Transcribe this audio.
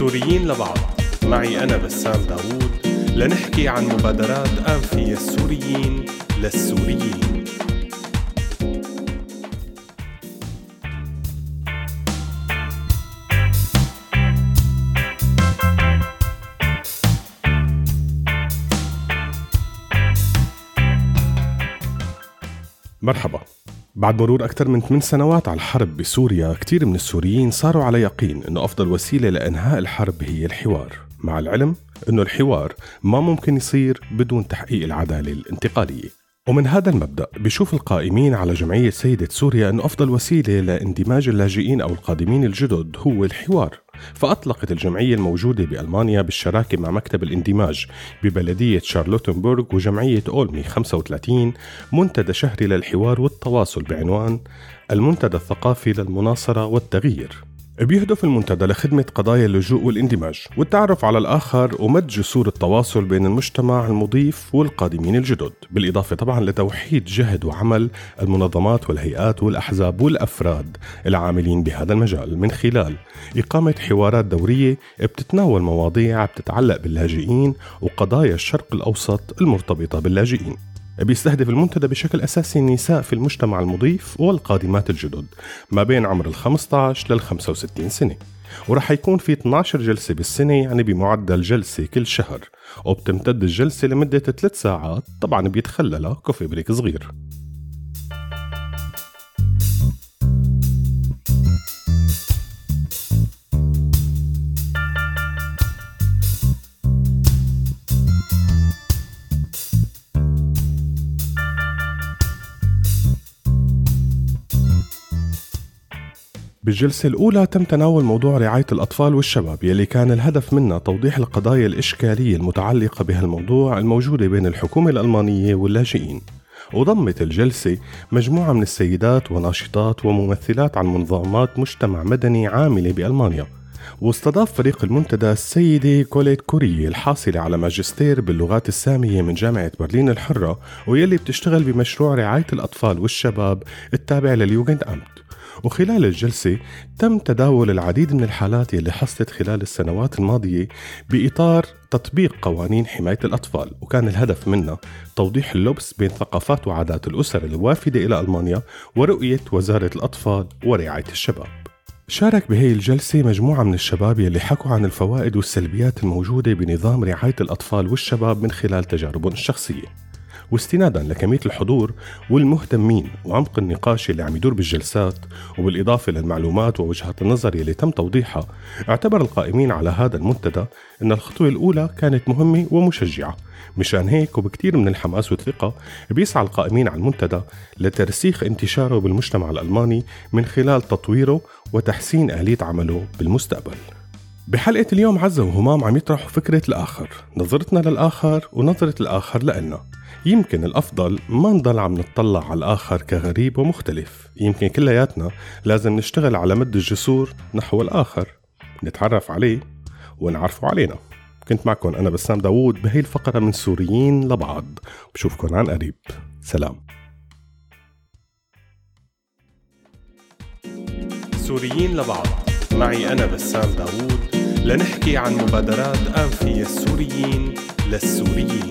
سوريين لبعض. معي أنا بسام داوود. لنحكي عن مبادرات فيها السوريين للسوريين. مرحبا. بعد مرور أكثر من 8 سنوات على الحرب بسوريا كثير من السوريين صاروا على يقين أنه أفضل وسيلة لإنهاء الحرب هي الحوار. مع العلم أنه الحوار ما ممكن يصير بدون تحقيق العدالة الانتقالية. ومن هذا المبدأ بيشوف القائمين على جمعية سيدة سوريا أنه أفضل وسيلة لإندماج اللاجئين أو القادمين الجدد هو الحوار. فأطلقت الجمعية الموجودة بألمانيا بالشراكة مع مكتب الاندماج ببلدية شارلوتنبورغ وجمعية أولمي 35 منتدى شهري للحوار والتواصل بعنوان المنتدى الثقافي للمناصرة والتغيير. بيهدف المنتدى لخدمة قضايا اللجوء والاندماج والتعرف على الآخر ومد جسور التواصل بين المجتمع المضيف والقادمين الجدد. بالإضافة طبعا لتوحيد جهد وعمل المنظمات والهيئات والأحزاب والأفراد العاملين بهذا المجال. من خلال إقامة حوارات دورية بتتناول مواضيع بتتعلق باللاجئين وقضايا الشرق الأوسط المرتبطة باللاجئين. بيستهدف المنتدى بشكل أساسي النساء في المجتمع المضيف والقادمات الجدد ما بين عمر ال 15 لل 65 سنة. ورح يكون في 12 جلسة بالسنة يعني بمعدل جلسة كل شهر. وبتمتد الجلسة لمدة 3 ساعات طبعا بيتخللها كوفي بريك صغير. بالجلسة الأولى تم تناول موضوع رعاية الأطفال والشباب يلي كان الهدف منها توضيح القضايا الإشكالية المتعلقة بهالموضوع الموجودة بين الحكومة الألمانية واللاجئين. وضمت الجلسة مجموعة من السيدات وناشطات وممثلات عن منظمات مجتمع مدني عاملة بألمانيا. واستضاف فريق المنتدى السيدة كوليت كوري الحاصلة على ماجستير باللغات السامية من جامعة برلين الحرة ويلي بتشتغل بمشروع رعاية الأطفال والشباب التابع لليوغند أمت. وخلال الجلسة تم تداول العديد من الحالات يلي حصلت خلال السنوات الماضية بإطار تطبيق قوانين حماية الأطفال وكان الهدف منها توضيح اللبس بين ثقافات وعادات الأسر الوافدة إلى ألمانيا ورؤية وزارة الأطفال ورعاية الشباب. شارك بهي الجلسة مجموعة من الشباب يلي حكوا عن الفوائد والسلبيات الموجودة بنظام رعاية الأطفال والشباب من خلال تجاربهم الشخصية. واستنادا لكمية الحضور والمهتمين وعمق النقاش اللي عم يدور بالجلسات وبالإضافة للمعلومات ووجهات النظر اللي تم توضيحها اعتبر القائمين على هذا المنتدى أن الخطوة الأولى كانت مهمة ومشجعة. مشان هيك وبكثير من الحماس والثقة بيسعى القائمين على المنتدى لترسيخ انتشاره بالمجتمع الألماني من خلال تطويره وتحسين آلية عمله بالمستقبل. بحلقة اليوم عزة وهمام عم يطرحوا فكرة الآخر نظرتنا للآخر ونظرة الآخر لإلنا. يمكن الأفضل ما نضل عم نطلع على الآخر كغريب ومختلف. يمكن كلياتنا لازم نشتغل على مد الجسور نحو الآخر نتعرف عليه ونعرفه علينا. كنت معكم أنا بسام داوود بهي الفقرة من سوريين لبعض. بشوفكم عن قريب. سلام. سوريين لبعض. معي أنا بسام داوود. لنحكي عن مبادرات فيها السوريين للسوريين.